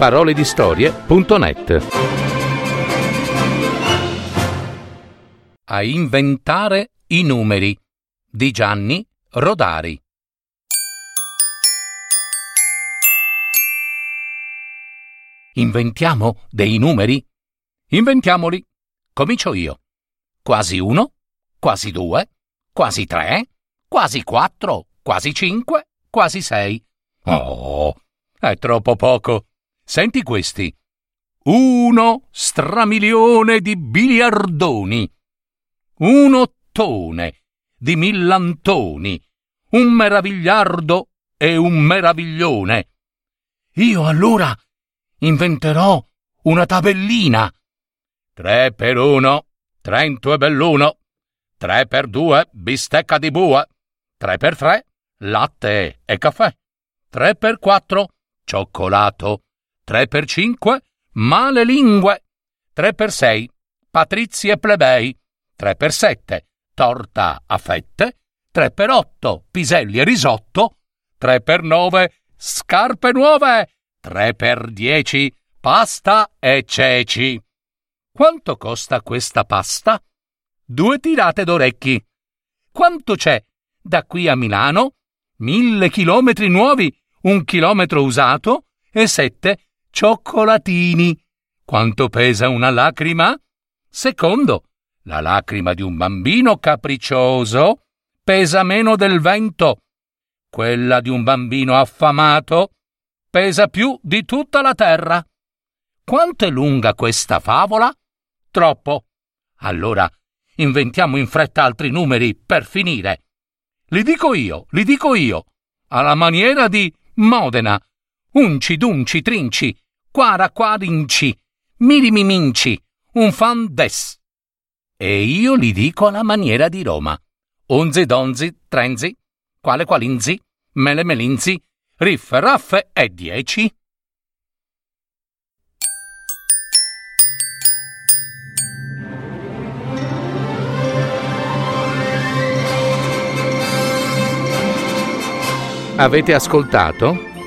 www.paroledistorie.net A inventare i numeri di Gianni Rodari Inventiamo dei numeri? Inventiamoli. Comincio io. Quasi uno, quasi due, quasi tre, quasi quattro, quasi cinque, quasi sei. Oh, è troppo poco. Senti questi. Uno stramilione di biliardoni. Un ottone di millantoni. Un meravigliardo e un meraviglione. Io allora inventerò una tabellina. Tre per uno, trento e belluno. Tre per due, bistecca di bue. Tre per tre, latte e caffè. Tre per quattro, cioccolato. Tre per cinque, male lingue. Tre per sei, patrizi e plebei. Tre per sette, torta a fette. Tre per otto, piselli e risotto. Tre per nove, scarpe nuove. Tre per dieci, pasta e ceci. Quanto costa questa pasta? Due tirate d'orecchi. Quanto c'è da qui a Milano? Mille chilometri nuovi, un chilometro usato e sette cioccolatini. Quanto pesa una lacrima? Secondo, la lacrima di un bambino capriccioso pesa meno del vento. Quella di un bambino affamato pesa più di tutta la terra. Quanto è lunga questa favola? Troppo. Allora inventiamo in fretta altri numeri per finire. Li dico io, li dico io, alla maniera di Modena. Unci, dunci, trinci, quara quadinci, mirimiminci, un fan des. E io li dico alla maniera di Roma. Onzi, donzi, trenzi, quale qualinzi, mele melinzi, riffe, raffe e dieci. Avete ascoltato